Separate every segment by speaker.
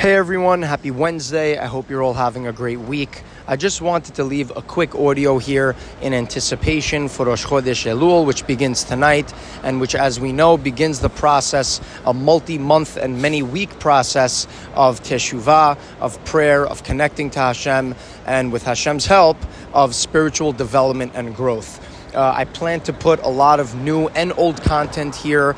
Speaker 1: Hey everyone, happy Wednesday. I hope you're all having a great week. I just wanted to leave a quick audio here in anticipation for Rosh Chodesh Elul, which begins tonight, and which, as we know, begins the process, a multi month and many week process of teshuvah, of prayer, of connecting to Hashem, and with Hashem's help, of spiritual development and growth. Uh, I plan to put a lot of new and old content here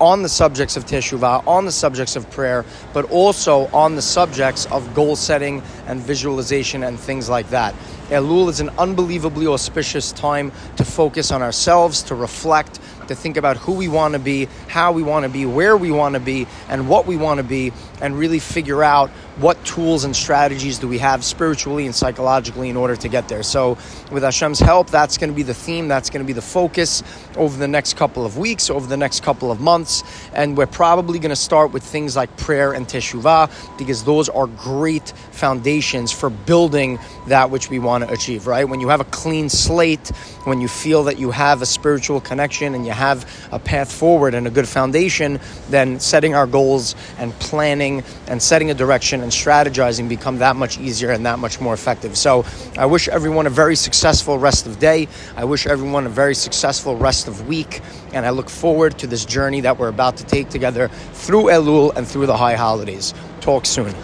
Speaker 1: on the subjects of teshuvah, on the subjects of prayer, but also on the subjects of goal setting and visualization and things like that. Elul is an unbelievably auspicious time to focus on ourselves, to reflect, to think about who we want to be, how we want to be, where we want to be, and what we want to be, and really figure out what tools and strategies do we have spiritually and psychologically in order to get there. So, with Hashem's help, that's going to be the theme, that's going to be the focus over the next couple of weeks, over the next couple of months, and we're probably going to start with things like prayer and teshuvah because those are great foundations for building that which we want to achieve, right? When you have a clean slate, when you feel that you have a spiritual connection and you have a path forward and a good foundation, then setting our goals and planning and setting a direction and strategizing become that much easier and that much more effective. So I wish everyone a very successful rest of day. I wish everyone a very successful rest of week. And I look forward to this journey that we're about to take together through Elul and through the high holidays. Talk soon.